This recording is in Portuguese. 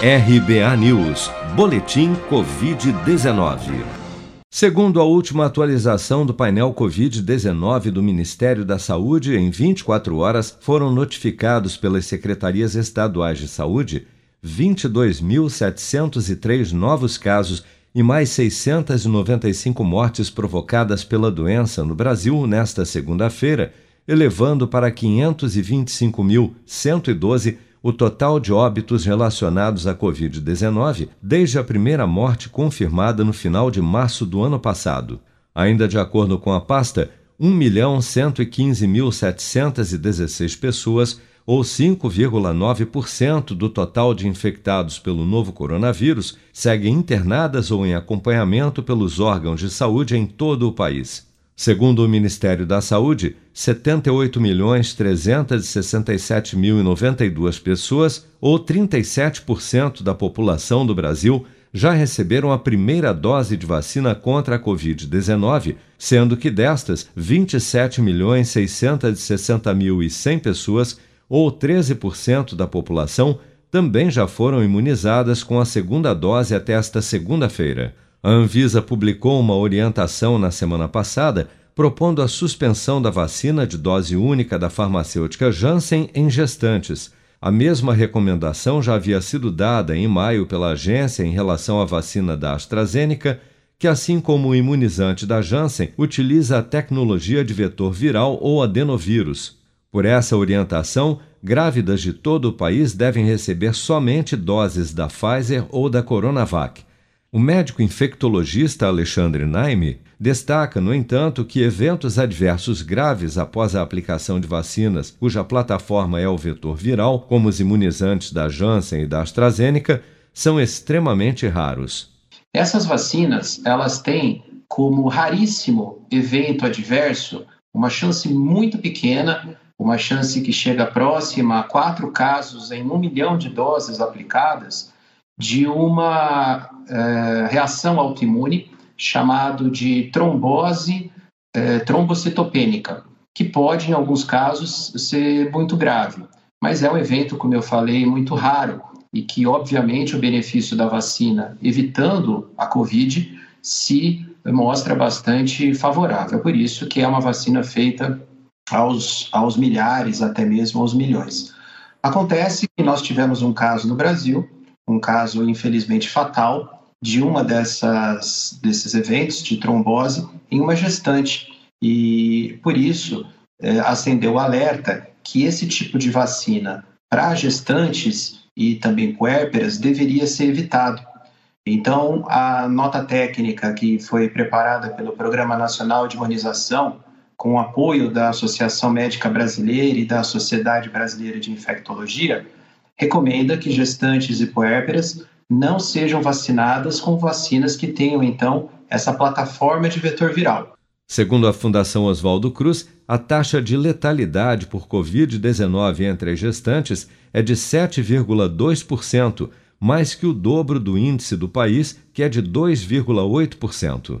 RBA News, Boletim Covid-19. Segundo a última atualização do painel Covid-19 do Ministério da Saúde, em 24 horas foram notificados pelas secretarias estaduais de saúde 22.703 novos casos e mais 695 mortes provocadas pela doença no Brasil nesta segunda-feira, elevando para 525.112 o total de óbitos relacionados à Covid-19 desde a primeira morte confirmada no final de março do ano passado. Ainda de acordo com a pasta, 1.115.716 pessoas, ou 5,9% do total de infectados pelo novo coronavírus, seguem internadas ou em acompanhamento pelos órgãos de saúde em todo o país. Segundo o Ministério da Saúde, 78.367.092 pessoas, ou 37% da população do Brasil, já receberam a primeira dose de vacina contra a Covid-19, sendo que destas, 27.660.100 pessoas, ou 13% da população, também já foram imunizadas com a segunda dose até esta segunda-feira. A Anvisa publicou uma orientação na semana passada propondo a suspensão da vacina de dose única da farmacêutica Janssen em gestantes. A mesma recomendação já havia sido dada em maio pela agência em relação à vacina da AstraZeneca, que, assim como o imunizante da Janssen, utiliza a tecnologia de vetor viral ou adenovírus. Por essa orientação, grávidas de todo o país devem receber somente doses da Pfizer ou da Coronavac. O médico infectologista Alexandre Naime destaca, no entanto, que eventos adversos graves após a aplicação de vacinas cuja plataforma é o vetor viral, como os imunizantes da Janssen e da AstraZeneca, são extremamente raros. Essas vacinas, elas têm como raríssimo evento adverso uma chance muito pequena, uma chance que chega próxima a quatro casos em um milhão de doses aplicadas de uma é, reação autoimune chamado de trombose é, trombocitopênica, que pode, em alguns casos, ser muito grave. Mas é um evento, como eu falei, muito raro e que, obviamente, o benefício da vacina evitando a Covid se mostra bastante favorável. Por isso que é uma vacina feita aos, aos milhares, até mesmo aos milhões. Acontece que nós tivemos um caso no Brasil um caso infelizmente fatal de uma dessas desses eventos de trombose em uma gestante e por isso é, acendeu o alerta que esse tipo de vacina para gestantes e também puérperas deveria ser evitado. Então, a nota técnica que foi preparada pelo Programa Nacional de Imunização, com o apoio da Associação Médica Brasileira e da Sociedade Brasileira de Infectologia, recomenda que gestantes e puérperas não sejam vacinadas com vacinas que tenham, então, essa plataforma de vetor viral. Segundo a Fundação Oswaldo Cruz, a taxa de letalidade por Covid-19 entre as gestantes é de 7,2%, mais que o dobro do índice do país, que é de 2,8%.